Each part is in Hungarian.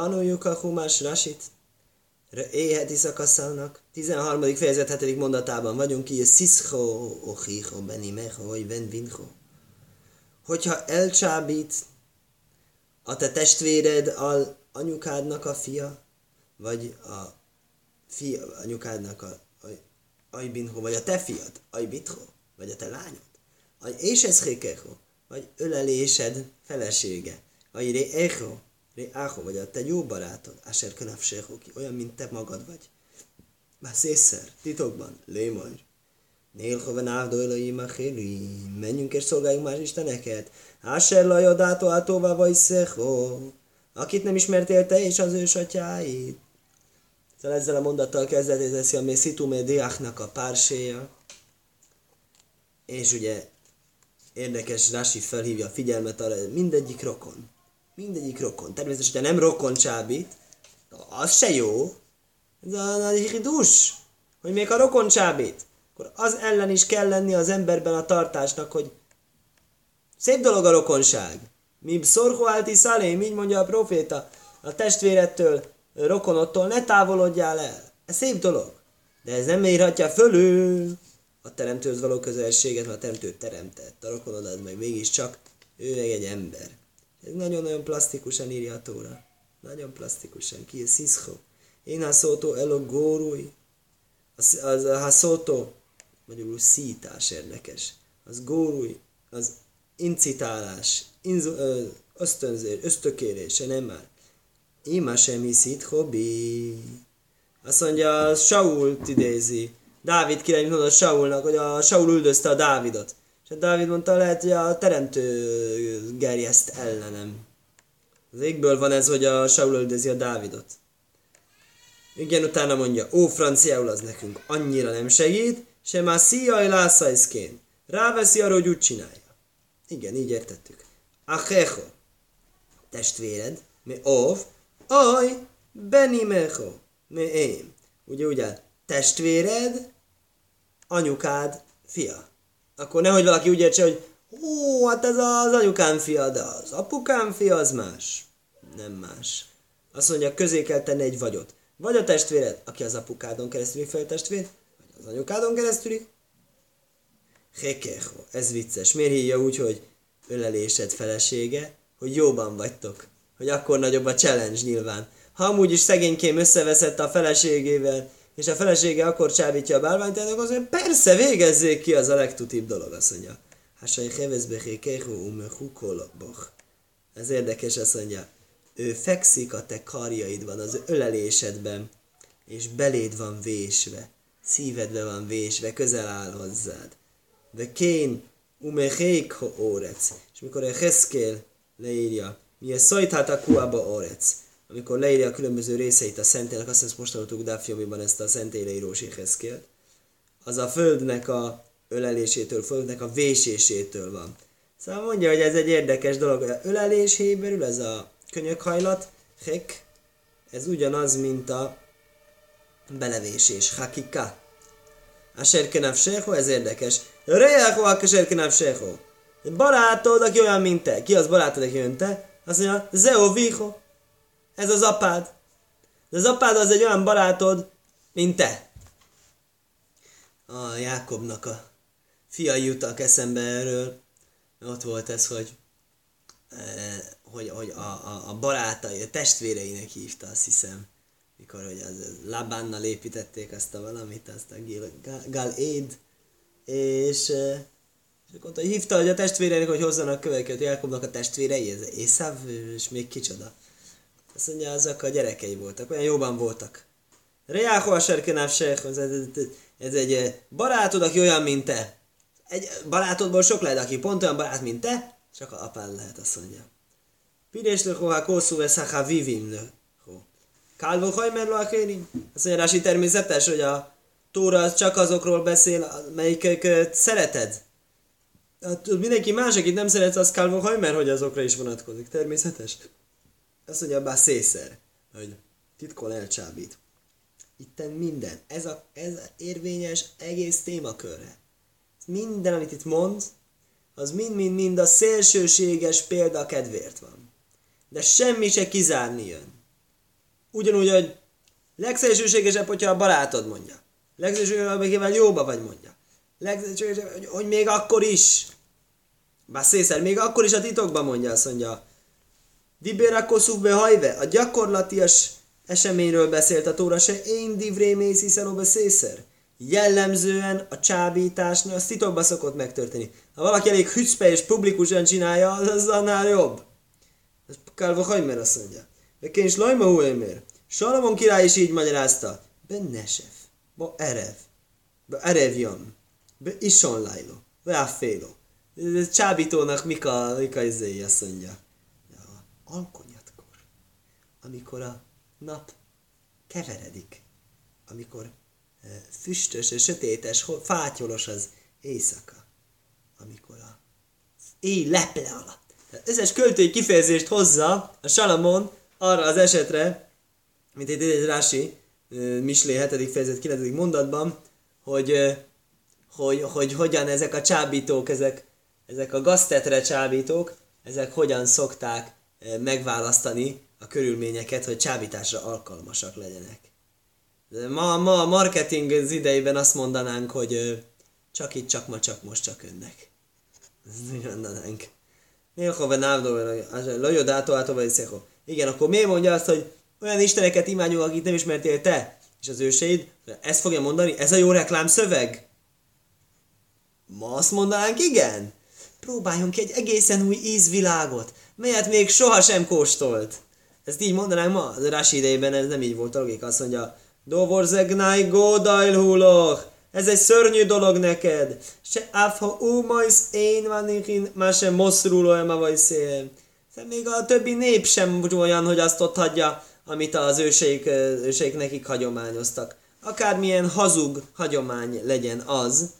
Tanuljuk a Humás Rasit. Éheti szakaszának. 13. fejezet 7. mondatában vagyunk ki. Sziszho, ochiho, benimeho, ben vinho. Hogyha elcsábít a te testvéred a anyukádnak a fia, vagy a fia anyukádnak a ajbinho, vagy a te fiad, ajbitho, vagy a te lányod, és ez vagy ölelésed felesége, vagy ré echo, ré áho, vagy a te jó barátod, Asher Könafseho, ki olyan, mint te magad vagy. Már szészer, titokban, lémajr. Nélhoven Elohim a menjünk és szolgáljunk más isteneket. Asher lajadátó átóvá vagy szeho, akit nem ismertél te és az ősatyáit. Szóval ezzel a mondattal kezdetét teszi a Messitumé Diáknak a párséja. És ugye érdekes, Rasi felhívja a figyelmet arra, hogy mindegyik rokon. Mindegyik rokon. Természetesen, hogyha nem rokon csábít, az se jó. Ez a nagy dus, hogy még a rokon csábít. Akkor az ellen is kell lenni az emberben a tartásnak, hogy szép dolog a rokonság. Mi szorhó álti szalém, így mondja a proféta, a testvérettől, rokonottól ne távolodjál el. Ez szép dolog. De ez nem írhatja fölül a teremtőhöz való közelséget, mert a teremtő teremtett, a rokonodat meg mégiscsak ő meg egy ember. Ez nagyon-nagyon plastikusan írja a tóra. Nagyon plastikusan. Ki a sziszho. Én a szótó elo górúj. Az, az a szótó, magyarul szítás érdekes. Az górúj, az incitálás, inzu, ösztönzés, ösztökérése, nem már. Ima sem hiszít hobbi. Azt mondja, Saul idézi. Dávid király mondta Saulnak, hogy a Saul üldözte a Dávidot. És a Dávid mondta, lehet, hogy a teremtő gerjeszt ellenem. Az égből van ez, hogy a Saul üldözi a Dávidot. Igen, utána mondja, ó, franciául az nekünk annyira nem segít, se már szíjaj lászajszkén. Ráveszi arra, hogy úgy csinálja. Igen, így értettük. Achecho, testvéred, mi ov, aj, benimecho, mi én. Ugye, ugye, testvéred, anyukád fia. Akkor nehogy valaki úgy értse, hogy ó, hát ez az anyukám fia, de az apukám fia, az más. Nem más. Azt mondja, közé kell tenni egy vagyot. Vagy a testvéred, aki az apukádon keresztüli feltestvér, vagy az anyukádon keresztüli. Hekecho, ez vicces. Miért hívja úgy, hogy ölelésed felesége, hogy jóban vagytok? Hogy akkor nagyobb a challenge nyilván. Ha amúgy is szegénykém összeveszett a feleségével, és a felesége akkor csábítja a bálványt, ennek az, hogy persze végezzék ki, az a legtutibb dolog, azt mondja. Hásai heveszbehékehu umehukoloboch. Ez érdekes, azt mondja. Ő fekszik a te karjaidban, az ölelésedben, és beléd van vésve, szívedbe van vésve, közel áll hozzád. De kén umechék órec. És mikor a leírja, mi a szajtát a kuába órec amikor leírja a különböző részeit a szentélynek, azt hiszem most tanultuk Dafjomiban ezt a szentélyleírós éhezkélt, az a földnek a ölelésétől, földnek a vésésétől van. Szóval mondja, hogy ez egy érdekes dolog, ölelés héberül, ez a könyökhajlat, hek, ez ugyanaz, mint a belevésés, hakika. A serkenav seho, ez érdekes. Rejaho a serkenav seho. Barátod, aki olyan, mint te. Ki az barátod, aki olyan, te? Azt mondja, zeo viho. Ez az apád. De az apád az egy olyan barátod, mint te. A Jákobnak a fiai jutak eszembe erről. Ott volt ez, hogy, eh, hogy, hogy a, a, a barátai, a testvéreinek hívta, azt hiszem. Mikor hogy az Labánnal építették azt a valamit, azt a Gal Éd, és, eh, és akkor hívta, hogy a testvéreinek, hogy hozzanak köveket, Jákobnak a testvérei, ez Észáv, és még kicsoda. Azt mondja, azok a gyerekei voltak, olyan jóban voltak. Reáho a serkenáv ez, egy eh, barátod, aki olyan, mint te. Egy barátodból sok lehet, aki pont olyan barát, mint te, csak a apád lehet, azt mondja. Pidés leho ha koszú vesz ha vivim leho. Kálvó hajmerlo a kérim. Azt mondja, Rási természetes, hogy a Tóra csak azokról beszél, melyiket szereted. Hát, mindenki más, akit nem szeretsz, az Kálvó hajmer, hogy azokra is vonatkozik. Természetes. Azt mondja bár szészer, hogy titkol elcsábít. Itten minden. Ez, a, ez érvényes egész témakörre. Minden, amit itt mond, az mind-mind-mind a szélsőséges példa kedvéért van. De semmi se kizárni jön. Ugyanúgy, hogy legszélsőségesebb, hogyha a barátod mondja. Legszélsőségesebb, akivel jóba vagy mondja. Legszélsőségesebb, hogy, hogy még akkor is. Bár szészer, még akkor is a titokban mondja, azt mondja. Dibéra koszúbe hajve, a gyakorlatias eseményről beszélt a Tóra, se én divré mész hiszen szészer. Jellemzően a csábításnál az titokban szokott megtörténni. Ha valaki elég hücpe és publikusan csinálja, az, az annál jobb. Ez Kálva Hajmer azt mondja. De kénys lajma huémér. Salamon király is így magyarázta. Be nesef, be erev, be erevjam, be ison lajlo, be affélo. Ez csábítónak mika, mika izéi azt mondja. Alkonyatkor, amikor a nap keveredik, amikor füstös és sötétes, fátyolos az éjszaka, amikor a éj leple alatt. Tehát összes költői kifejezést hozza a Salamon arra az esetre, mint itt egy Rási, Mislé 7. fejezet 9. mondatban, hogy, hogy, hogy hogyan ezek a csábítók, ezek, ezek a gaztetre csábítók, ezek hogyan szokták megválasztani a körülményeket, hogy csábításra alkalmasak legyenek. Ma, ma a marketing az idejében azt mondanánk, hogy csak itt, csak ma, csak most, csak önnek. Ezt úgy mondanánk. Nélhove návdó, lajodátó, átó, vagy szého. Igen, akkor miért mondja azt, hogy olyan isteneket imádjuk, akit nem ismertél te, és az őseid, ezt fogja mondani, ez a jó reklám szöveg? Ma azt mondanánk, igen. Próbáljunk ki egy egészen új ízvilágot, melyet még sohasem kóstolt. Ezt így mondanánk ma, az Rási idejében ez nem így volt, a logika azt mondja, Dovorzegnai huloch, ez egy szörnyű dolog neked. Se áfha úmajsz én van ikin, már sem moszruló ema vagy szél. Még a többi nép sem olyan, hogy azt ott hagyja, amit az őseik, őseik nekik hagyományoztak. Akármilyen hazug hagyomány legyen az,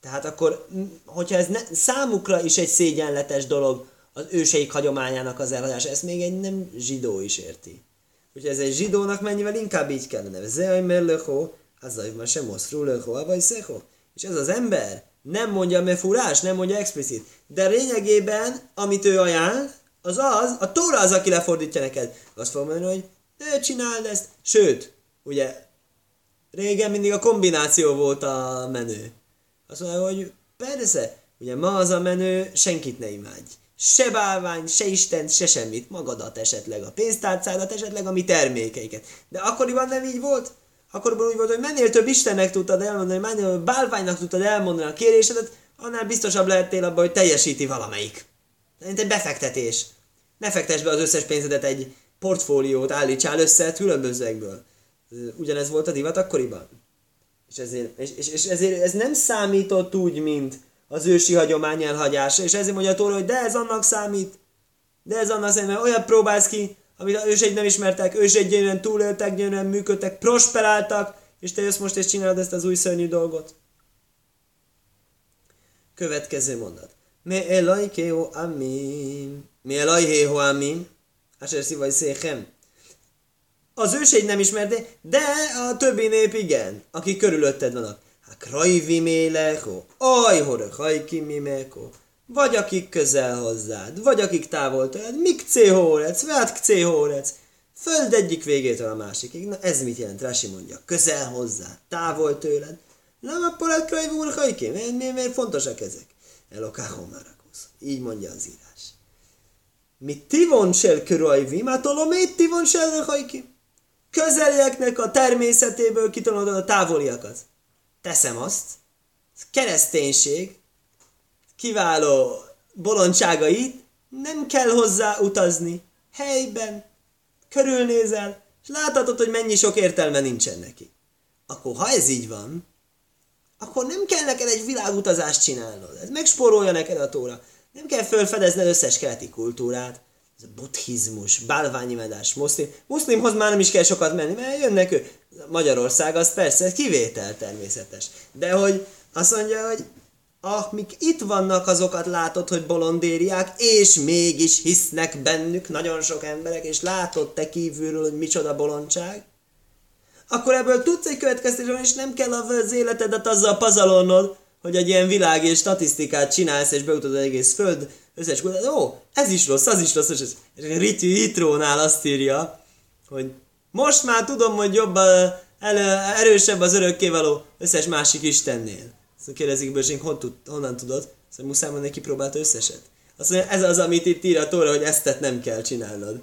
tehát akkor, hogyha ez ne, számukra is egy szégyenletes dolog, az őseik hagyományának az elhagyása, ezt még egy nem zsidó is érti. Úgyhogy ez egy zsidónak mennyivel inkább így kellene. Zeaj az a sem oszrú lecho, vagy szecho. És ez az ember nem mondja mefurás, nem mondja explicit. De lényegében, amit ő ajánl, az az, a Tóra az, aki lefordítja neked. Azt fog mondani, hogy ne csináld ezt. Sőt, ugye, régen mindig a kombináció volt a menő. Azt mondja, hogy persze, ugye ma az a menő, senkit ne imádj. Se bálvány, se Isten, se semmit. Magadat esetleg, a pénztárcádat, esetleg a mi termékeiket. De akkoriban nem így volt. Akkoriban úgy volt, hogy mennél több Istennek tudtad elmondani, mennél bálványnak tudtad elmondani a kérésedet, annál biztosabb lehettél abban, hogy teljesíti valamelyik. Mint egy befektetés. Ne fektess be az összes pénzedet egy portfóliót, állítsál össze különbözőekből. Ugyanez volt a divat akkoriban. És ezért, és, és, és ezért ez nem számított úgy, mint az ősi hagyomány elhagyása, és ezért mondja a Tóra, hogy de ez annak számít, de ez annak számít, mert olyat próbálsz ki, amit az őseid nem ismertek, őseid gyönyörűen túléltek, gyönyörűen működtek, prosperáltak, és te jössz most és csinálod ezt az új szörnyű dolgot. Következő mondat. Me elajkého amin. Me elajhého amin. Asher szívai széchem. Az őseid nem ismerte, de a többi nép igen, akik körülötted vannak. Krajvi méleko, aj, hore, hajki mimeko. Vagy akik közel hozzád, vagy akik távol tőled, mik céhórec, vátk céhórec. Föld egyik végétől a másikig. Na ez mit jelent? Rási mondja. Közel hozzá, távol tőled. Nem a polát krajvi úr hajki. Miért, miért, miért fontosak ezek? Elokáhó marakusz. Így mondja az írás. Mi tivon sel krajvi, már tolomét tivon sel hajki. Közelieknek a természetéből kitanulod a távoliakat teszem azt, kereszténység, kiváló bolondságait, nem kell hozzá utazni. Helyben, körülnézel, és láthatod, hogy mennyi sok értelme nincsen neki. Akkor ha ez így van, akkor nem kell neked egy világutazást csinálnod. Ez megspórolja neked a tóra. Nem kell felfedezned összes keleti kultúrát. Ez a buddhizmus, bálványimedás, muszlim. Muszlimhoz már nem is kell sokat menni, mert jönnek ő. Magyarország az persze kivétel természetes. De hogy azt mondja, hogy amik itt vannak, azokat látod, hogy bolondériák, és mégis hisznek bennük nagyon sok emberek, és látod te kívülről, hogy micsoda bolondság, akkor ebből tudsz egy következtetést, és nem kell az életedet azzal pazalonnod, hogy egy ilyen világi statisztikát csinálsz, és beutod az egész föld összes Ó, ez is rossz, az is rossz, és ez Ritrónál azt írja, hogy Most már tudom, hogy jobb a, elő, erősebb az örökkévaló összes másik istennél. Szóval kérdezik bőség, hon tud, honnan tudod? Szóval muszáj van neki próbálta összeset. Azt mondja, ez az, amit itt ír a tóra, hogy ezt nem kell csinálnod.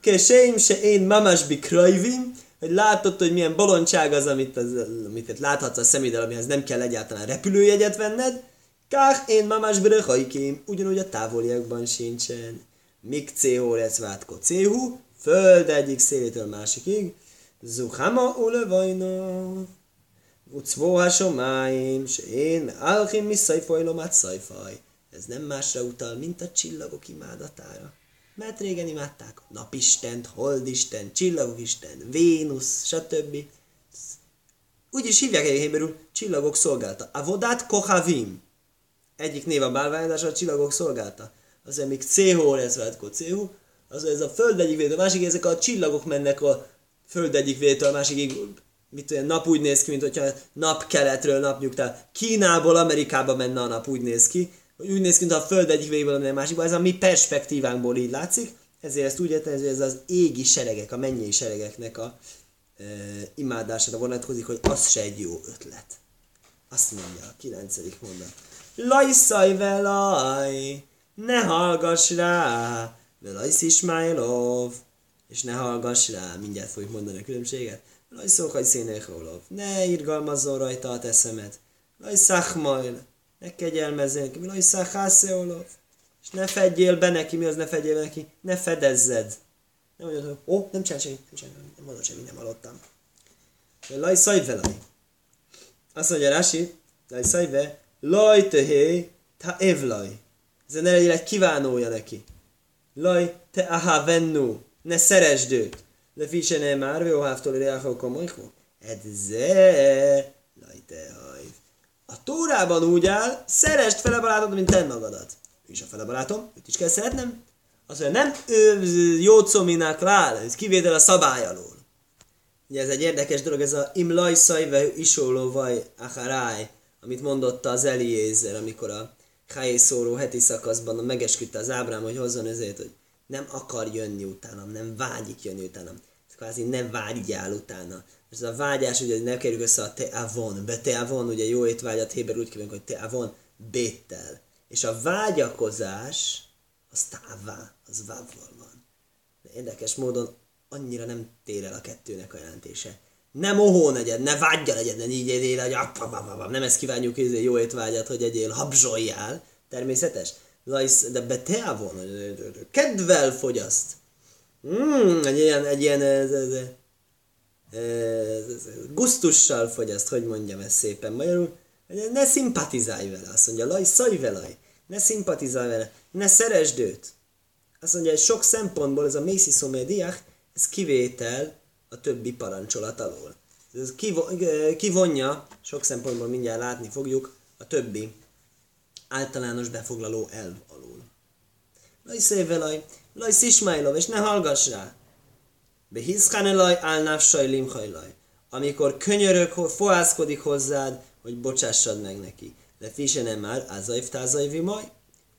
Keseim se én mamas bikrajvim, hogy látod, hogy milyen bolondság az, amit, az, amit láthatsz a szeméddel, amihez nem kell egyáltalán repülőjegyet venned. Kár én mamás brechajkém, ugyanúgy a távoliakban sincsen. Mik céhó lesz vátkó céhú, föld egyik szélétől másikig. Zuhama ulevajna. Ucvó hasomáim, s én alchim mi szajfajlomát szajfaj. Ez nem másra utal, mint a csillagok imádatára. Mert régen imádták a napistent, holdisten, csillagokisten, Vénusz, stb. Úgy is hívják egy héberül, csillagok szolgálta. Avodát kohavim. Egyik név a bálványozás a csillagok szolgálta. Az még Céhó lesz Céhó, az ez a föld egyik vétől, a másik ezek a csillagok mennek a föld egyik vétől, a másik mit olyan nap úgy néz ki, mint hogyha nap keletről napnyugtál. Kínából Amerikába menne a nap, úgy néz ki úgy néz ki, mint a föld egyik végéből a másikba, ez a mi perspektívánkból így látszik, ezért ezt úgy értem, hogy ez az égi seregek, a mennyei seregeknek a e, imádására vonatkozik, hogy az se egy jó ötlet. Azt mondja a kilencedik mondat. Lajszaj velaj, ne hallgass rá, velajsz Ismailov, és ne hallgass rá, mindjárt fogjuk mondani a különbséget. Lajszókaj szénékolov, ne irgalmazzon rajta a teszemet. Lajszachmajl, ne kegyelmezzél neki, mi Olov. És ne fedjél be neki, mi az ne fedjél be neki? Ne fedezzed. Nem mondod, ó, nem csinál semmit, nem csinál, nem mondod semmit, nem hallottam. Laj szajvelaj. Azt mondja Rási, laj szajve, laj tehé, ta evlaj. Ez ne legyél egy kívánója neki. Laj te aha vennu, ne szeresd őt. Le fise ne már, vő hávtól reáhó komolyhó. Edze, laj te hajv. A Tórában úgy áll, szerest fele barátod, mint te magadat. Ő a fele barátom, őt is kell szeretnem. Azt mondja, nem ő jócominak rá, ez kivétel a szabály alól. Ugye ez egy érdekes dolog, ez a imlaj szajve isóló vaj acharáj, amit mondotta az Eliézer, amikor a Hájé szóró heti szakaszban megesküdte az Ábrám, hogy hozzon ezért, hogy nem akar jönni utánam, nem vágyik jönni utánam. Ez kvázi nem vágyjál utána. Ez a vágyás, ugye ne kerüljük össze a te avon, be te avon, ugye jó étvágyat Héber úgy kívánunk, hogy te avon béttel. És a vágyakozás, az tává, az vávval van. De érdekes módon annyira nem tér el a kettőnek a jelentése. Nem ohó negyed, ne vágyja negyed, ne így él, hogy nem ezt kívánjuk, hogy jó étvágyat, hogy egyél, habzsoljál. Természetes. De be te avon, kedvel fogyaszt. Mm, egy ilyen, egy ilyen, ez, ez, ez, gusztussal fogyaszt, hogy mondjam ezt szépen magyarul, ne szimpatizálj vele, azt mondja, laj, szaj vele, ne szimpatizálj vele, ne szeresd őt. Azt mondja, hogy sok szempontból ez a Mészi Szomédiák, ez kivétel a többi parancsolat alól. Ez kivonja, sok szempontból mindjárt látni fogjuk, a többi általános befoglaló elv alól. Laj szévelaj, laj szismájlov, és ne hallgass rá. Behizkánelaj álnávsaj limhajlaj. Amikor könyörök, fohászkodik hozzád, hogy bocsássad meg neki. De fise nem már, ázajv tázajv imaj,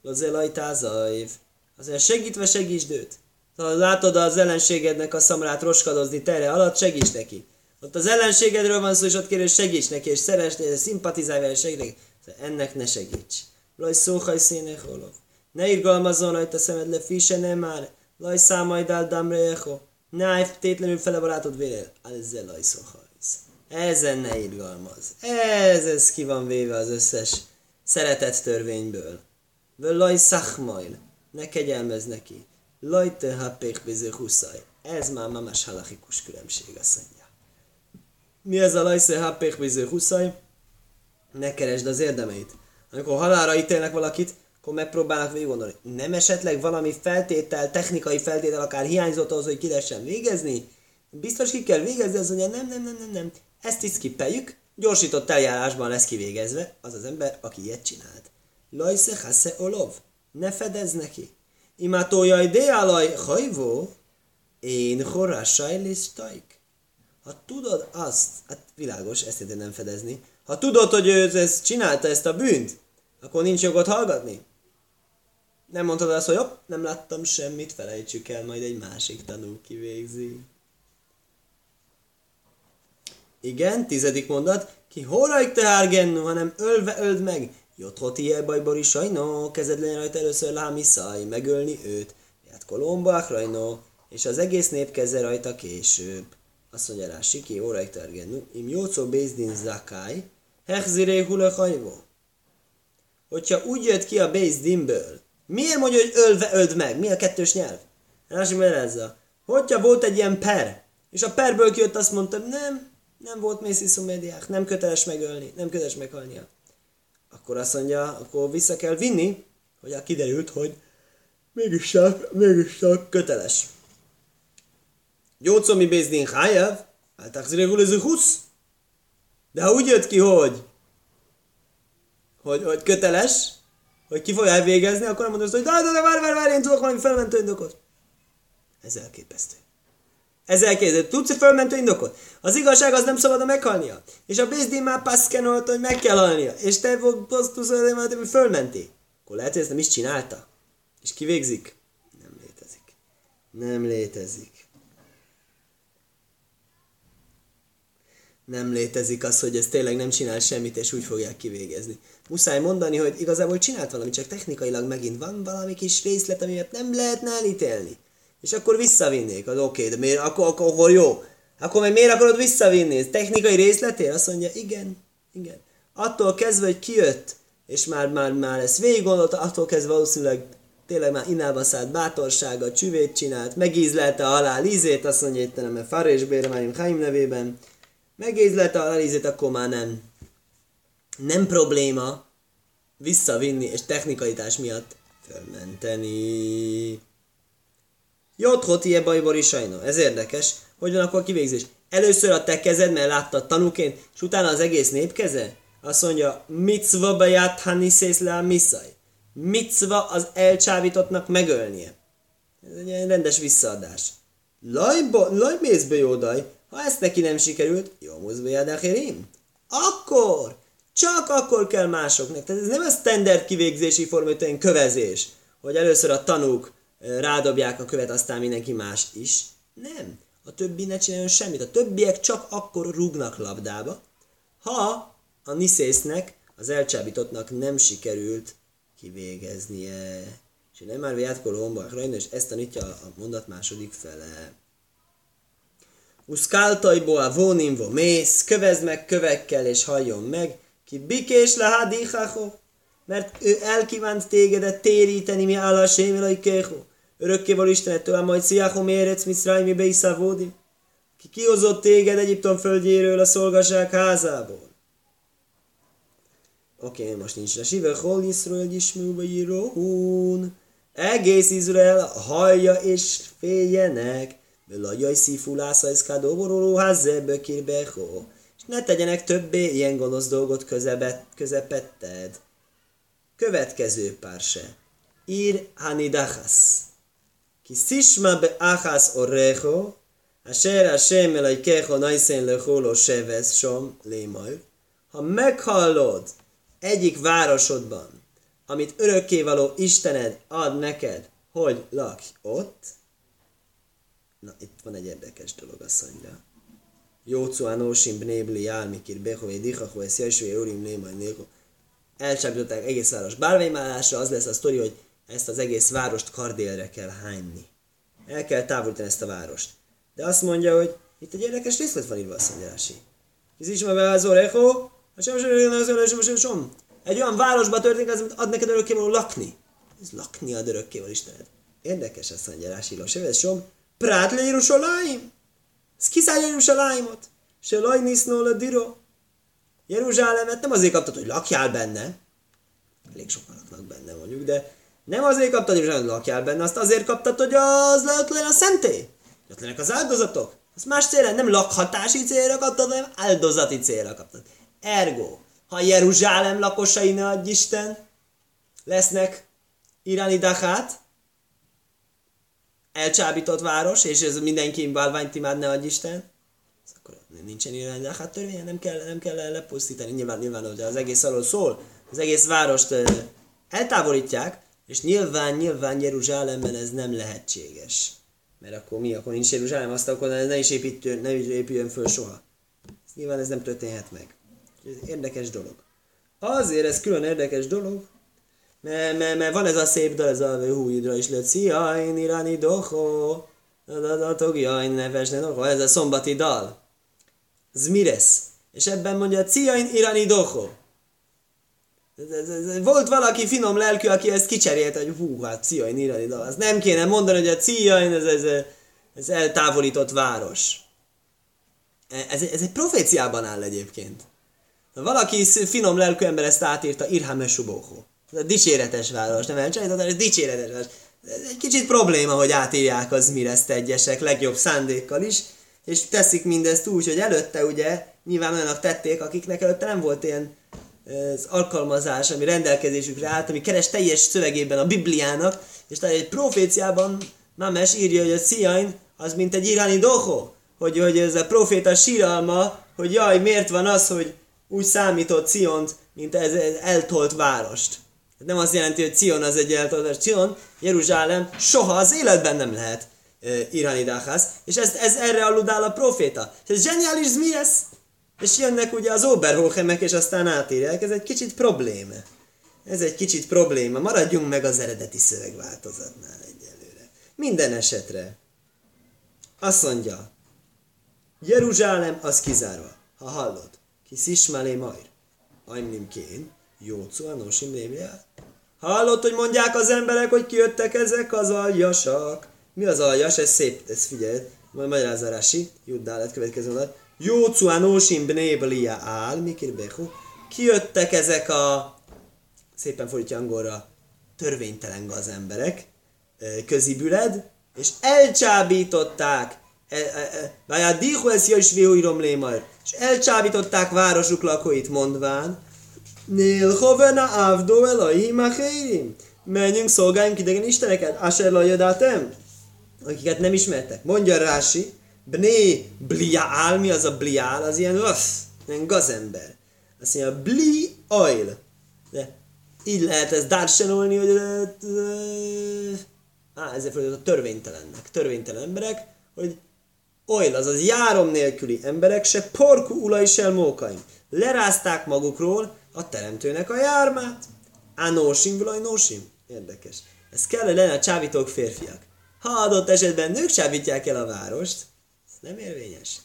lozelaj tázajv. Azért segítve segítsd őt. Ha látod az ellenségednek a szamrát roskadozni tere alatt, segíts neki. Ott az ellenségedről van szó, és ott kérő segíts neki, és szeresd, és szimpatizálj vele, segíts neki. Ennek ne segíts. Laj szóhaj szének holov. Ne irgalmazzon rajta szemed le, fise nem már. Laj számajdál damreecho. Ne tétlenül fele barátod vére. Ezzel lajszóhajsz. Ezen ne irgalmaz. Ez, ez ki van véve az összes szeretett törvényből. Völlaj szachmajl. Ne kegyelmez neki. Lajte happék biző huszaj. Ez már mamás halachikus különbség, azt mondja. Mi ez a lajsze happék biző huszaj? Ne keresd az érdemeit. Amikor halára ítélnek valakit, akkor megpróbálnak végig gondolni. Nem esetleg valami feltétel, technikai feltétel akár hiányzott ahhoz, hogy ki lehessen végezni? Biztos ki kell végezni, az mondja, nem, nem, nem, nem, nem. Ezt is skipeljük, gyorsított eljárásban lesz kivégezve az az ember, aki ilyet csinált. Lajsze hasse olov, ne fedez neki. Imátója ideálaj hajvó, én horásaj lisztaik. Ha tudod azt, hát világos, ezt nem fedezni. Ha tudod, hogy ő ezt csinálta ezt a bűnt, akkor nincs jogod hallgatni. Nem mondtad azt, hogy jobb, nem láttam semmit, felejtsük el, majd egy másik tanú kivégzi. Igen, tizedik mondat. Ki horajk te hárgennu, hanem ölve öld meg. Jothot ilyen bajbori sajno, kezed legyen rajta először lámiszaj, megölni őt. Ját kolombák rajno, és az egész nép kezde rajta később. Azt mondja rá, Siki, órajk tergennu, im jócó bézdin zakály, hechziré hulechajvó. Hogyha úgy jött ki a bézdinből, miért mondja, hogy ölve öld meg? Mi a kettős nyelv? Rási magyarázza. Hogyha volt egy ilyen per, és a perből kijött, azt mondta, nem, nem volt Mésziszum médiák, nem köteles megölni, nem köteles meghalnia. Akkor azt mondja, akkor vissza kell vinni, hogy a kiderült, hogy mégis csak, mégis csak köteles. Gyócomi Bézdin Hájev, általában ez husz. De ha úgy jött ki, hogy, hogy, hogy köteles, hogy ki fogja elvégezni, akkor mondod, hogy de, de, de, várj, várj, várj, én tudok valami felmentő indokot. Ez elképesztő. Ez elképesztő. Tudsz egy felmentő indokot? Az igazság az nem szabad a meghalnia. És a Bézdin már paszkenolta, hogy meg kell halnia. És te tudsz, hogy fölmenti. Akkor lehet, hogy ezt nem is csinálta. És kivégzik? Nem létezik. Nem létezik. nem létezik az, hogy ez tényleg nem csinál semmit, és úgy fogják kivégezni. Muszáj mondani, hogy igazából csinált valamit, csak technikailag megint van valami kis részlet, amiért nem lehetne elítélni. És akkor visszavinnék, az oké, okay, de miért, akkor, akkor, akkor jó. Akkor meg miért akarod visszavinni? Technikai részletér? Azt mondja, igen, igen. Attól kezdve, hogy kijött, és már, már, már ezt végig gondolta, attól kezdve valószínűleg tényleg már inába szállt bátorsága, csüvét csinált, megízlelte a halál ízét, azt mondja itt nem, Fara és Béremáim Chaim nevében, megízlelte a halál ízét, akkor már nem. Nem probléma visszavinni, és technikalitás miatt fölmenteni. Hotie bajbori sajna. Ez érdekes. Hogy van akkor a kivégzés? Először a te kezed, mert láttad tanúként, és utána az egész nép keze? Azt mondja, mitzva beját haniszész le a miszaj. Mitzva az elcsábítottnak megölnie. Ez egy rendes visszaadás. Lajba, laj mészbe jódaj, ha ezt neki nem sikerült, jó muzbe Akkor, csak akkor kell másoknak. Tehát ez nem a standard kivégzési forma, kövezés, hogy először a tanúk rádobják a követ, aztán mindenki más is. Nem. A többi ne csináljon semmit. A többiek csak akkor rúgnak labdába, ha a niszésznek, az elcsábítottnak nem sikerült kivégeznie. És nem már viát kolomba, és ezt tanítja a mondat második fele. Uszkáltajbo a vonimvo mész, kövezd meg kövekkel és halljon meg, ki bikés le hadichacho, mert ő elkívánt tégedet téríteni, mi áll a sémilai kého. Örökkéval Istenettől, majd sziáhom érec, miszrájmi beiszávódi. Ki kihozott téged Egyiptom földjéről a szolgaság házából. Oké, okay, most nincs Sive hol Iszrael ismúba íróhún. Egész Izrael hallja és féljenek. Belajaj szífulásza eszkádó boroló házzebe kirbeho. És ne tegyenek többé ilyen gonosz dolgot közepetted. Következő párse. Ir hanidachas. Ki szisma be achas orecho, asher Hashem elajkecho naisen lecholo sevez som lémaj. Ha meghallod egyik városodban, amit örökkévaló Istened ad neked, hogy lakj ott, na itt van egy érdekes dolog, azt mondja. Jócu anósim bnébli jármikir behové dichahu ez jesvé urim lémaj ného. Elcsábították egész város bálványmállásra, az lesz a sztori, hogy ezt az egész várost kardélre kell hányni. El kell távolítani ezt a várost. De azt mondja, hogy itt egy érdekes részlet van írva, azt mondja Rási. Ez is be az orecho, a sem sem sem Egy olyan városba történik, az, amit ad neked örökkévaló lakni. Ez lakni ad örökkévaló Istened. Érdekes, azt mondja Rási, ez som. Prát le Jerusalaim. Ez kiszállja Jerusalaimot. Se laj nisznó le diro. Jeruzsálemet nem azért kaptad, hogy lakjál benne. Elég sokan laknak benne mondjuk, de nem azért kaptad, hogy lakjál benne, azt azért kaptad, hogy az lehet legyen a szentély. Ott lennek az áldozatok. Azt más célra, nem lakhatási célra kaptad, hanem áldozati célra kaptad. Ergo, ha Jeruzsálem lakosai ne adj Isten, lesznek iráni dachát, elcsábított város, és ez mindenki bálványt imád ne adj Isten, nincsen iráni dachát törvénye, nem kell, nem kell lepusztítani. Nyilván, nyilván, hogy az egész arról szól, az egész várost eltávolítják, és nyilván, nyilván Jeruzsálemben ez nem lehetséges. Mert akkor mi? Akkor nincs Jeruzsálem, azt akkor ne is, építő, ne is épüljön föl soha. Nyilván ez nem történhet meg. Ez érdekes dolog. Azért ez külön érdekes dolog, mert, mert, mert van ez a szép dal, ez a hújidra is lett, szia, én irani doho, togja, én neves, ne doho, ez a szombati dal. Zmires. És ebben mondja, szia, én irani doho. Volt valaki finom lelkű, aki ezt kicserélte, hogy hú, hát Ciain irani dal. Az nem kéne mondani, hogy a Ciain ez, ez, ez eltávolított város. Ez, ez egy proféciában áll egyébként. Ha valaki finom lelkű ember ezt átírta, Irhame Subóho. Ez a dicséretes város, nem elcsájtott, ez dicséretes város. Ez egy kicsit probléma, hogy átírják az ezt egyesek legjobb szándékkal is, és teszik mindezt úgy, hogy előtte ugye nyilván olyanok tették, akiknek előtte nem volt ilyen az alkalmazás, ami rendelkezésükre állt, ami keres teljes szövegében a Bibliának, és tehát egy proféciában Mames írja, hogy a Ciain az mint egy iráni doho, hogy, hogy ez a proféta síralma, hogy jaj, miért van az, hogy úgy számított Ciont, mint ez, ez eltolt várost. Nem azt jelenti, hogy Cion az egy eltolt. Cion, Jeruzsálem soha az életben nem lehet e, iráni dáhász, és ez, ez erre aludál a proféta. Ez zseniális zmires, és jönnek ugye az Oberhochemek, és aztán átírják. Ez egy kicsit probléma. Ez egy kicsit probléma. Maradjunk meg az eredeti szövegváltozatnál egyelőre. Minden esetre. Azt mondja, Jeruzsálem az kizárva. Ha hallod, ki szismelé majd. Ajmnim kén, jócu anosim. Hallott, hogy mondják az emberek, hogy kijöttek ezek az aljasak. Mi az aljas? Ez szép, ez figyelj. Majd magyarázza Rási, Juddál, következő mondat. Jócu anosim bnébelia áll, mikir behu. Kijöttek ezek a, szépen fordítja angolra, törvénytelen gazemberek, közibüled, és elcsábították Vajadihu ez jöjj véhújrom lémar. És elcsábították városuk lakóit mondván, Nélhovena avdó Elohim achérim. Menjünk, szolgáljunk idegen isteneket. Asher lajadátem. Akiket nem ismertek. Mondja Rási, Bné bliál, mi az a bliál? Az ilyen rossz, ilyen gazember. Azt mondja, bli oil. De így lehet ezt dársenolni, hogy á, ezért a törvénytelennek. Törvénytelen emberek, hogy oil, azaz járom nélküli emberek se porku ulai se mókaim. Lerázták magukról a teremtőnek a jármát. Anósim, vilaj nósim. Érdekes. Ez kell, hogy lenne a csábítók férfiak. Ha adott esetben nők csábítják el a várost, ez nem érvényes.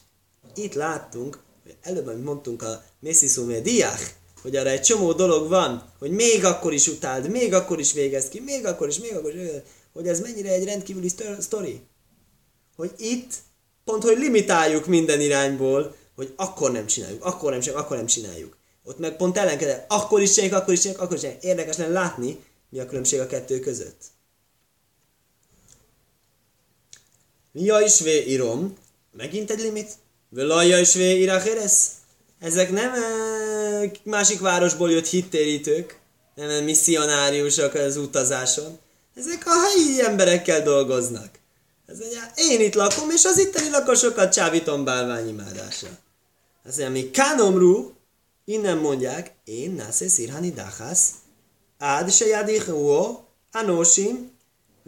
Itt láttunk, előbb, amit mondtunk a Messiszumé Diach, hogy arra egy csomó dolog van, hogy még akkor is utáld, még akkor is végezd ki, még akkor is, még akkor is, hogy ez mennyire egy rendkívüli sztori. Hogy itt pont, hogy limitáljuk minden irányból, hogy akkor nem csináljuk, akkor nem csináljuk, akkor nem csináljuk. Ott meg pont ellenkező, akkor is csináljuk, akkor is csináljuk, akkor is csináljuk. Érdekes lenne látni, mi a különbség a kettő között. Mia is vé írom, megint egy limit. Velaja is vé iracheres. Ezek nem másik városból jött hittérítők, nem misszionáriusok az utazáson. Ezek a helyi emberekkel dolgoznak. Ez mondja, én itt lakom, és az itteni lakosokat csávítom bálványimádásra. Azt mondja, mi kánomru, innen mondják, én násze szirhani dáhász, ád se jádich uó, anósim,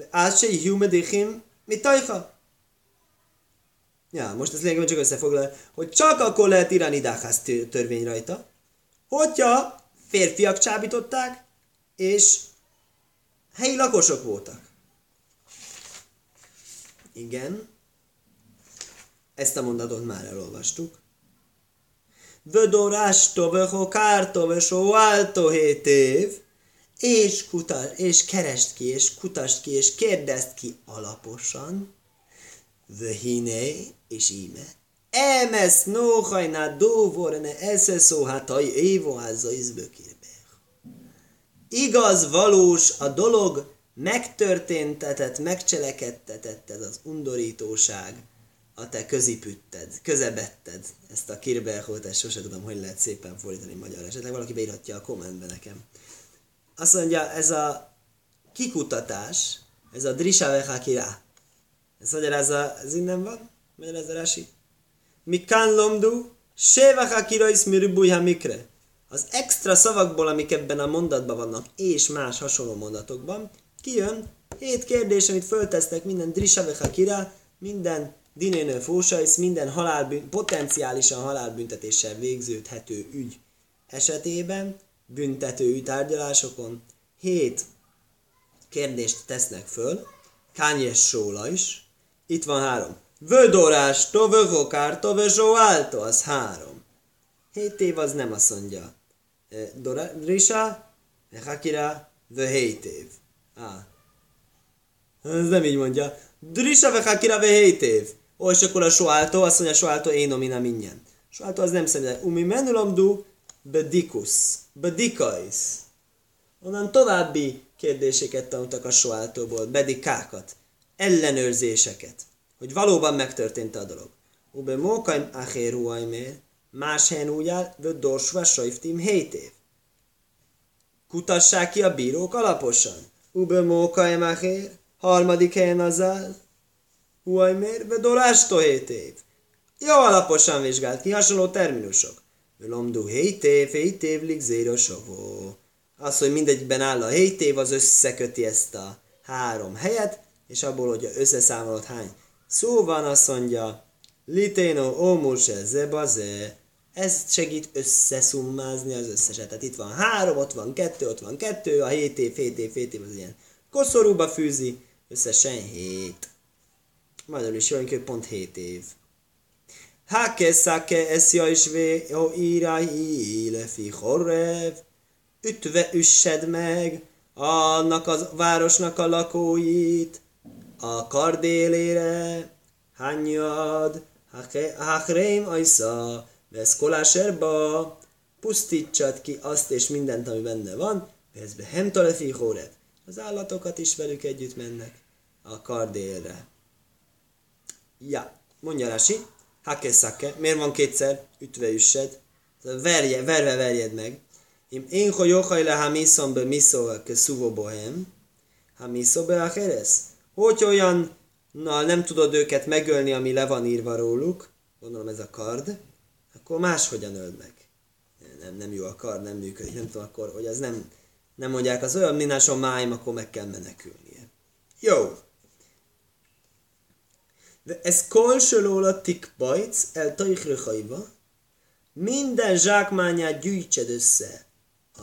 ád se ihjú medichim, mit tajha. Ja, most ez lényegében csak összefoglal, hogy csak akkor lehet írani dáhász törvény rajta, hogyha férfiak csábították, és helyi lakosok voltak. Igen. Ezt a mondatot már elolvastuk. Vödorástó, vöhokártó, vösóáltó hétév, és, kutas, és kerest ki, és kutast ki, és kérdezd ki alaposan, vöhiné, és íme, emes nóhajná dóvorne eszeszó hát a évo Igaz, valós a dolog, megtörténtetett, megcselekedtetett ez az undorítóság, a te közipütted, közebetted ezt a kirbelhót, ezt sose tudom, hogy lehet szépen fordítani magyar. Esetleg valaki beírhatja a kommentbe nekem. Azt mondja, ez a kikutatás, ez a drisave hakira. Ez magyarázza, ez innen van? Magyarázza Rási. Mikán lomdu, séva hakira is mirubújha mikre. Az extra szavakból, amik ebben a mondatban vannak, és más hasonló mondatokban, kijön hét kérdés, amit föltesznek minden Drisave Hakira, minden dinénő fósajsz minden halálbűn, potenciálisan halálbüntetéssel végződhető ügy esetében, büntető tárgyalásokon, hét kérdést tesznek föl, kányes sóla is, itt van három. Vödorás, to vözsóálto, az három. Hét év az nem azt mondja. Risa, Hakira, the hét év. Ah. Ez nem így mondja. Drisha ve Hakira ve hét év. Ó, és akkor a soáltó, azt mondja soáltó én nomina minyen. Soáltó az nem szemben. Umi menulomdu bedikus. Bedikais. Onnan további kérdéseket tanultak a soáltóból, bedikákat, ellenőrzéseket, hogy valóban megtörtént a dolog. Ube mókaim achéru ajmér, más helyen úgy áll, vö dorsva sajftim hét év. Kutassák ki a bírók alaposan. Ube mókaim achér, harmadik helyen az áll, Huajmér, vö dorástó hét év. Jó alaposan vizsgált ki, hasonló terminusok. Lomdu hét év, hét év, ligzérosovó. Az, hogy mindegyben áll a hét év, az összeköti ezt a három helyet, és abból, hogy összeszámolod hány szó van, azt mondja, liténo ómuse zebaze, ez segít összeszummázni az összeset. Tehát itt van három, ott van kettő, ott van kettő, a hét év, hét év, hét év az ilyen koszorúba fűzi, összesen hét. Magyarul is jön, pont hét év. Hake szake eszja is vé, ó írá lefi horrev, ütve üssed meg annak a városnak a lakóit, a kardélére, hányad, hachreim ajsza, vesz koláserba, pusztítsad ki azt és mindent, ami benne van, vesz be hemtalefi hóret. Az állatokat is velük együtt mennek a kardélre. Ja, mondja Rasi, hakeszake, miért van kétszer, ütve üssed, verje, verve verjed meg. Im én jochaj le ha miszom be miszó ke szuvo bohem, ha miszó be a keresz. Hogy olyan na, nem tudod őket megölni, ami le van írva róluk, gondolom ez a kard, akkor máshogyan öld meg. Nem, nem jó a kard, nem működik, nem tudom akkor, hogy az nem, nem mondják, az olyan mináson máim, akkor meg kell menekülnie. Jó. De ez kolsölóla tikbajc el tajhröhajva, minden zsákmányát gyűjtsed össze a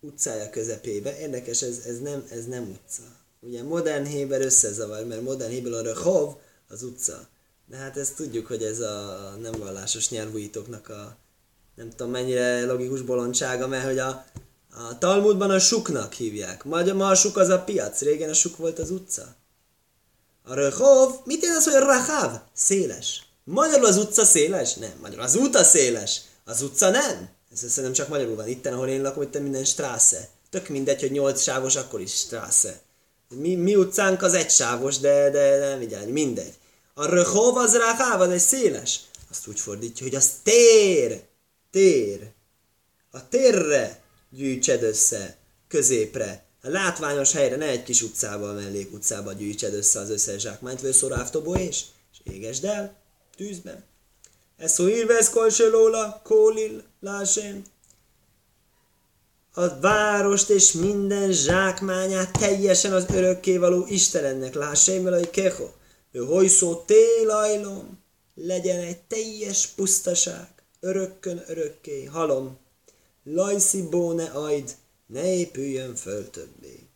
utcája közepébe. Érdekes, ez, ez, nem, ez nem utca. Ugye modern héber összezavar, mert modern héber a rehov az utca. De hát ezt tudjuk, hogy ez a nem vallásos nyelvújítóknak a nem tudom mennyire logikus bolondsága, mert hogy a, a Talmudban a suknak hívják. Ma, ma a suk az a piac, régen a suk volt az utca. A rehov, mit jelent az, hogy rahav? Széles. Magyarul az utca széles? Nem. Magyarul az út a széles. Az utca nem. Ez szerintem csak magyarul van. Itten, ahol én lakom, itt minden strasse. Tök mindegy, hogy nyolc sávos, akkor is strasse. Mi, mi utcánk az egy sávos, de, de nem így mindegy. A röhov az ráháv, az egy széles. Azt úgy fordítja, hogy az tér. Tér. A térre gyűjtsed össze, középre. A látványos helyre, ne egy kis utcába, a mellék utcába gyűjtsed össze az összes zsákmányt, vagy szoráftobó és, és égesd el tűzben. Ez szó írvesz kolselóla, kólil, lásén. A várost és minden zsákmányát teljesen az örökkévaló Istenennek, lásén vele, keho. Ő hojszó télajlom, legyen egy teljes pusztaság, örökkön örökké, halom. Lajszi bóne ajd, ne épüljön föl többé.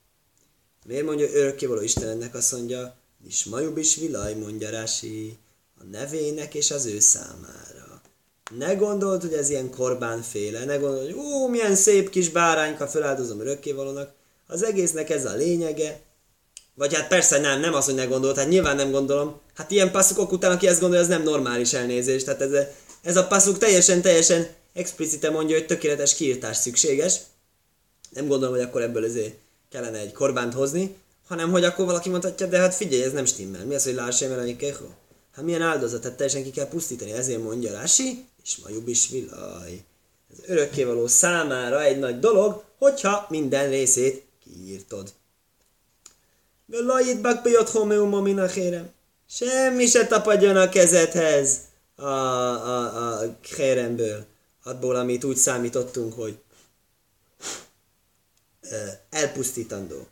Miért mondja örökkévaló Istenennek, azt mondja, is majub is vilaj, mondja Rási a nevének és az ő számára. Ne gondold, hogy ez ilyen korbánféle, ne gondold, hogy ó, milyen szép kis bárányka, feláldozom örökkévalónak. Az egésznek ez a lényege. Vagy hát persze nem, nem az, hogy ne gondold, hát nyilván nem gondolom. Hát ilyen passzukok után, aki ezt gondolja, az nem normális elnézés. Tehát ez, ez a passzuk teljesen, teljesen explicite mondja, hogy tökéletes kiírtás szükséges. Nem gondolom, hogy akkor ebből ezért kellene egy korbánt hozni, hanem hogy akkor valaki mondhatja, de hát figyelj, ez nem stimmel. Mi az, hogy lássam el, hogy Hát milyen áldozatát teljesen ki kell pusztítani, ezért mondja Rási, és majub is vilaj. Ez örökkévaló számára egy nagy dolog, hogyha minden részét kiírtod. Lajit bakbejot homeuma minachérem. Semmi se tapadjon a kezedhez a, a, a kéremből, abból, amit úgy számítottunk, hogy elpusztítandó.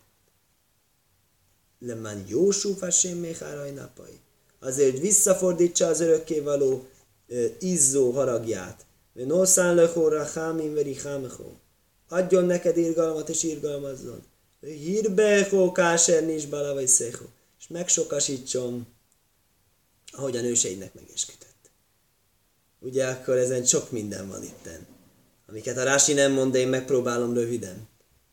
Lemán Jósú fasém még napai azért visszafordítsa az örökkévaló izzó haragját. Noszán lehóra hámin veri hámechó. Adjon neked irgalmat és irgalmazzon. Hírbehó káser nincs bala vagy széhó. És megsokasítson, ahogy a nőseidnek megesküdött. Ugye akkor ezen sok minden van itten. Amiket a Rási nem mond, de én megpróbálom röviden.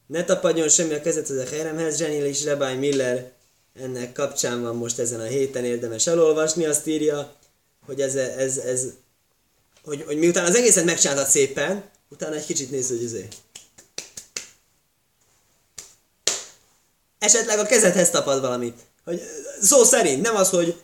Ne tapadjon semmi a kezet az a heremhez, Zsenil és Rebály Miller ennek kapcsán van most ezen a héten érdemes elolvasni, azt írja, hogy ez, ez, ez hogy, hogy miután az egészet megcsináltad szépen, utána egy kicsit nézd, hogy azért. Esetleg a kezedhez tapad valamit. Hogy szó szerint, nem az, hogy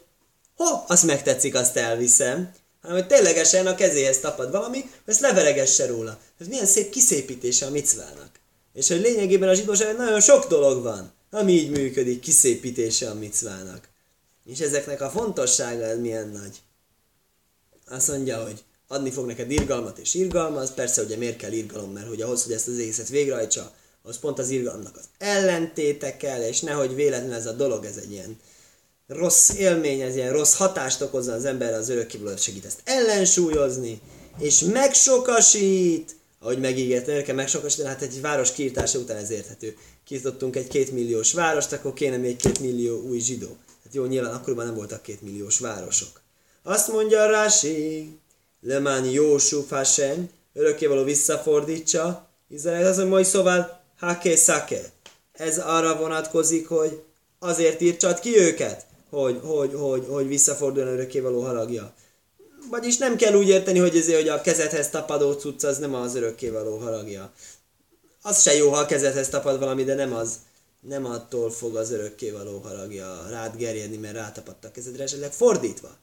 ha, azt megtetszik, azt elviszem, hanem hogy ténylegesen a kezéhez tapad valami, ezt leveregesse róla. Ez milyen szép kiszépítése a micvának. És hogy lényegében a zsidóságban nagyon sok dolog van, ami így működik, kiszépítése a micvának. És ezeknek a fontossága milyen nagy. Azt mondja, hogy adni fog neked irgalmat és irgalmat, persze ugye miért kell irgalom, mert hogy ahhoz, hogy ezt az egészet végrehajtsa, az pont az irgalomnak az ellentéte kell, és nehogy véletlenül ez a dolog, ez egy ilyen rossz élmény, ez ilyen rossz hatást okozza az emberre, az örökkívül segít ezt ellensúlyozni, és megsokasít, ahogy megígért, nem kell megsokasítani, hát egy város kiirtása után ez érthető. Kiirtottunk egy kétmilliós várost, akkor kéne még két új zsidó. Hát jó, nyilván akkoriban nem voltak kétmilliós városok. Azt mondja Rási, Lemán Jósuf Hashem, örökkévaló visszafordítsa, Izrael az, hogy majd szóval Hake Sake. Ez arra vonatkozik, hogy azért írtsad ki őket, hogy, hogy, hogy, hogy visszaforduljon örökkévaló haragja. Vagyis nem kell úgy érteni, hogy ezért, hogy a kezedhez tapadó cucc az nem az örökkévaló haragja. Az se jó, ha a kezedhez tapad valami, de nem az. Nem attól fog az örökkévaló haragja rád gerjedni, mert rátapadt a kezedre, esetleg fordítva.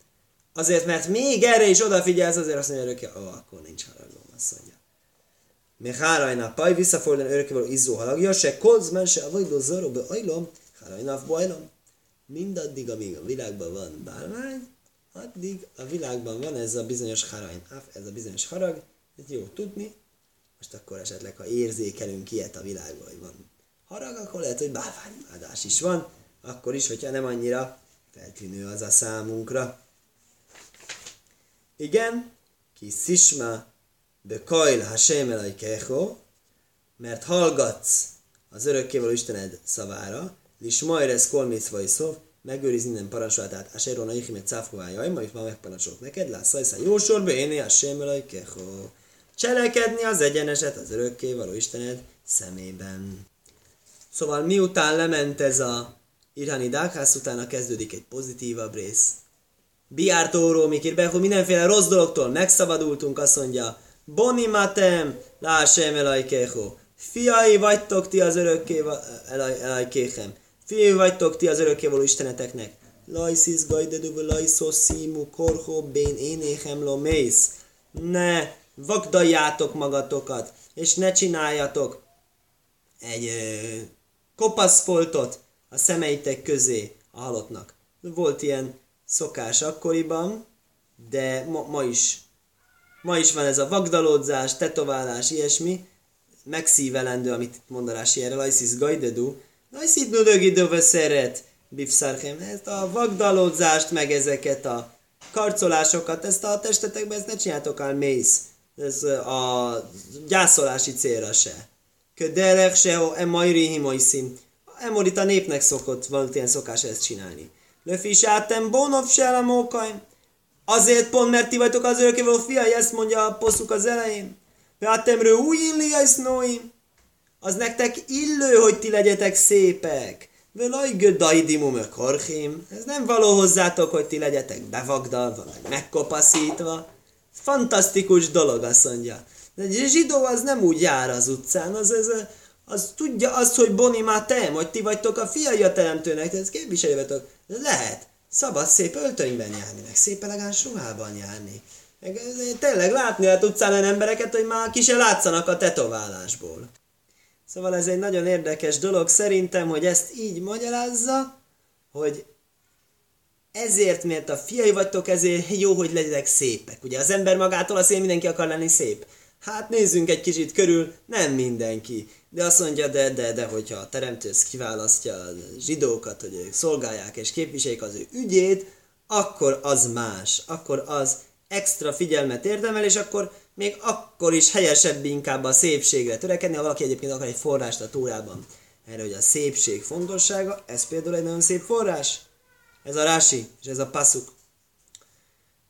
Azért, mert még erre is odafigyelsz, azért azt mondja örökké, ó, akkor nincs haragom, azt mondja. Még hárajna paj, visszafordulni örökkévaló izzó haragja, se kozmen, se avajdó zaróba ajlom, hárajnaf bajlom. Mindaddig, amíg a világban van bálvány, addig a világban van ez a bizonyos harajn, ez a bizonyos harag, ez jó tudni. Most akkor esetleg, ha érzékelünk ilyet a világban, hogy van harag, akkor lehet, hogy bálványimádás is van, akkor is, hogyha nem annyira feltűnő az a számunkra. Igen, ki szisma be kajl Hashem elajkecho, mert hallgatsz az örökkévaló Istened szavára, lismajresz kol mitzvai szov, megőriz minden parancsolatát, Aseron a Ichimet cáfkovájaj, majd ma megparancsolok neked, szajszá jó sorba, a Kecho. Cselekedni az egyeneset az örökké való Istened szemében. Szóval miután lement ez a Irhani Dákház, utána kezdődik egy pozitívabb rész. Biártóról, mikor be, hogy mindenféle rossz dologtól megszabadultunk, azt mondja, Boni matem, lásem elajkecho. Fiai vagytok ti az örökké elajkéchem. Fiai vagytok ti az örökkévaló isteneteknek. Lajszisz gajdedu, lajszó szímu, korhó, bén, énéhem, lo, mész. Ne vagdaljátok magatokat, és ne csináljatok egy ö, kopaszfoltot a szemeitek közé a halottnak. Volt ilyen szokás akkoriban, de ma, ma is ma is van ez a vagdalódzás, tetoválás, ilyesmi, megszívelendő, amit mondanás erre, lajszisz gajdedu, lajszit nudögidő szeret, bifszarchem, ezt a vagdalódzást, meg ezeket a karcolásokat, ezt a testetekben, ezt ne csináltok el mész. Ez a gyászolási célra se. Köderek se, e majri himojszim. Emorit a népnek szokott van ilyen szokás ezt csinálni. Löfisátem bonov se a mókaim. Azért pont, mert ti vagytok az örökkévaló fiai, ezt mondja a poszuk az elején. Vátemrő új illi Az nektek illő, hogy ti legyetek szépek. Velaj gödaidimum korchim. Ez nem való hozzátok, hogy ti legyetek bevagdalva, meg megkopaszítva. Fantasztikus dolog, azt mondja. De egy zsidó az nem úgy jár az utcán, az, az, az tudja azt, hogy Boni Matem, hogy ti vagytok a fiai a teremtőnek, ez képviseljetek. Lehet. Szabad szép öltönyben járni, meg szép elegáns ruhában járni. Meg tényleg látni lehet utcán embereket, hogy már ki se látszanak a tetoválásból. Szóval ez egy nagyon érdekes dolog szerintem, hogy ezt így magyarázza, hogy ezért, mert a fiai vagytok, ezért jó, hogy legyetek szépek. Ugye az ember magától azt mindenki akar lenni szép. Hát nézzünk egy kicsit körül, nem mindenki. De azt mondja, de, de, de, hogyha a teremtő kiválasztja a zsidókat, hogy ők szolgálják és képviseljék az ő ügyét, akkor az más, akkor az extra figyelmet érdemel, és akkor még akkor is helyesebb inkább a szépségre törekedni, ha valaki egyébként akar egy forrást a túrában. Erre, hogy a szépség fontossága, ez például egy nagyon szép forrás. Ez a rási, és ez a passzuk.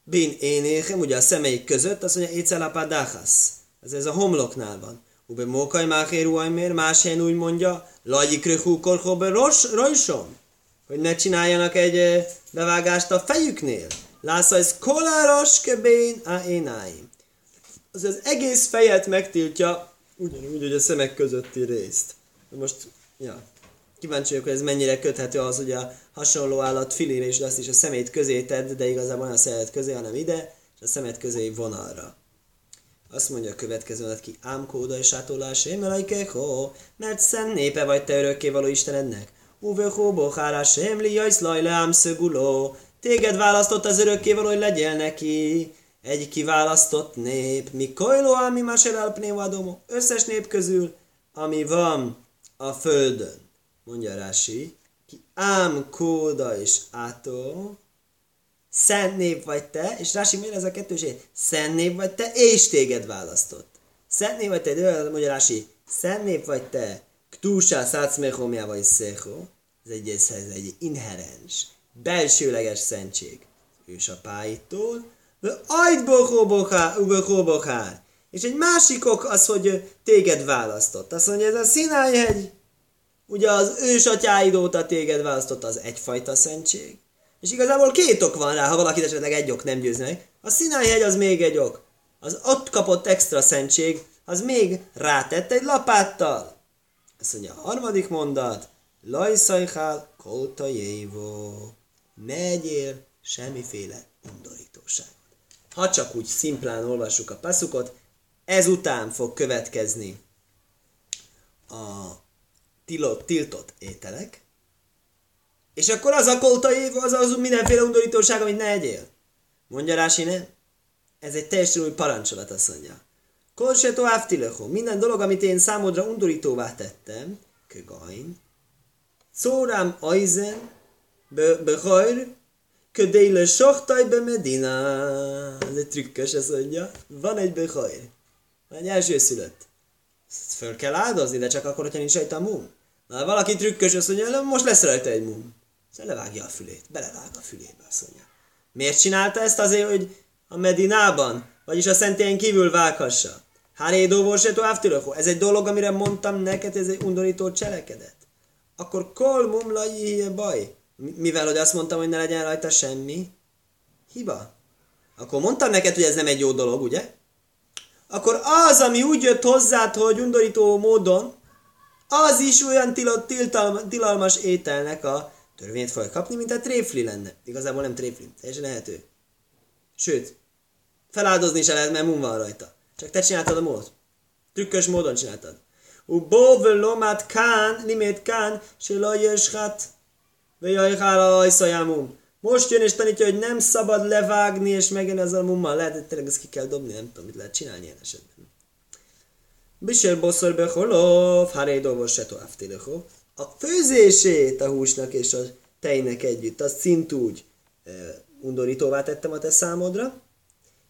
Bin énéhem, ugye a szemeik között, azt mondja, écelapádáhasz. Ez, ez a homloknál van. Ube mókai máhéru ajmér, más helyen úgy mondja, lajikrehu korhobe rajsom. Hogy ne csináljanak egy bevágást a fejüknél. Lásza, ez koláros kebén a énáim. Az az egész fejet megtiltja, ugyanúgy, hogy a szemek közötti részt. Most, ja, kíváncsi vagyok, hogy ez mennyire köthető az, hogy a hasonló állat filére és azt is a szemét közé tedd, de igazából nem a szemet közé, hanem ide, és a szemet közé vonalra. Azt mondja a következő mondat ki, ám kóda és átolás, ho, mert szent népe vagy te örökkévaló Istenednek. Uve hó bohárá sem li jajszlaj leám szöguló. Téged választott az örökkévaló, hogy legyél neki. Egy kiválasztott nép, mi kojló, ami más elpnévadomó. Összes nép közül, ami van a földön. Mondja Rási, ki ám kóda és átó, szent nép vagy te, és Rási miért ez a kettőség? Szent nép vagy te, és téged választott. Szent nép vagy te, de mondja Rási, szent nép vagy te, ktúsá szácmechomjá vagy szého, ez egy, ez egy inherens, belsőleges szentség ősapáitól, ajt bohóbokhár, és egy másik ok az, hogy téged választott. Azt mondja, ez a Sinai-hegy, ugye az ősatyáid óta téged választott, az egyfajta szentség. És igazából két ok van rá, ha valaki esetleg egy ok nem győz meg. A Sinai hegy az még egy ok. Az ott kapott extra szentség, az még rátett egy lapáttal. Ezt mondja a harmadik mondat. Lajszajhál kolta jévó. Ne semmiféle undorítóságot. Ha csak úgy szimplán olvassuk a passzukot, ezután fog következni a tilott, tiltott ételek, és akkor az a kolta év, az az mindenféle undorítóság, amit ne egyél. Mondja Rási, ne? Ez egy teljesen új parancsolat, azt mondja. Korsetó áftilecho, minden dolog, amit én számodra undorítóvá tettem, kögain, szórám ajzen, behajr, ködéle sohtaj be medina. Ez egy trükkös, azt mondja. Van egy behajr. Van egy szülött. Ezt föl kell áldozni, de csak akkor, hogyha nincs rajta mum. Na, valaki trükkös, azt mondja, most lesz rajta egy mum. Szóval levágja a fülét, belevág a fülébe, azt mondja. Miért csinálta ezt azért, hogy a Medinában, vagyis a szentélyen kívül vághassa? Hárédó vorsetó Ez egy dolog, amire mondtam neked, ez egy undorító cselekedet. Akkor kol mumlai baj. Mivel, hogy azt mondtam, hogy ne legyen rajta semmi. Hiba. Akkor mondtam neked, hogy ez nem egy jó dolog, ugye? Akkor az, ami úgy jött hozzád, hogy undorító módon, az is olyan tilalmas ételnek a törvényt fog kapni, mint a tréfli lenne. Igazából nem tréfli, teljesen lehető. Sőt, feláldozni is lehet, mert mun van rajta. Csak te csináltad a módot. Trükkös módon csináltad. U bóvel lomát kán, limét kán, se lajeshat, vejajhára ajszajámum. Most jön és tanítja, hogy nem szabad levágni és megjönni ezzel a mummal. Lehet, hogy tényleg ezt ki kell dobni, nem tudom, mit lehet csinálni ilyen esetben. Bisher boszor beholov, harédovos se toáftilecho a főzését a húsnak és a tejnek együtt, azt szintúgy e, undorítóvá tettem a te számodra.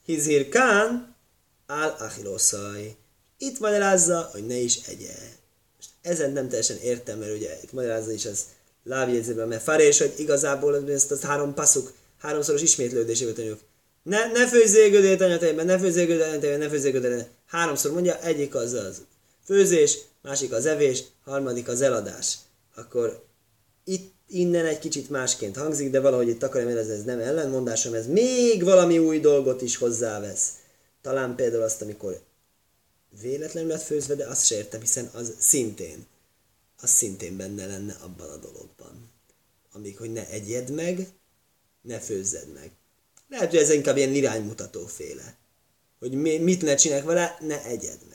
Hizir kán, áll achiloszaj. Itt magyarázza, hogy ne is egye. Most ezen nem teljesen értem, mert ugye itt magyarázza is az lávjegyzőben, mert farés, hogy igazából ezt az három passzuk, háromszoros ismétlődéséből tanuljuk. Ne, ne főzzél gödét anyatejben, ne főzzél gödét anyatejben, ne főzzél gödét Háromszor mondja, egyik az az főzés, másik az evés, harmadik az eladás. Akkor itt innen egy kicsit másként hangzik, de valahogy itt akarom érezni, ez nem ellenmondásom, ez még valami új dolgot is hozzávesz. Talán például azt, amikor véletlenül lett főzve, de azt se hiszen az szintén, az szintén benne lenne abban a dologban. Amíg, hogy ne egyed meg, ne főzzed meg. Lehet, hogy ez inkább ilyen iránymutató féle. Hogy mit ne csinálják vele, ne egyed meg.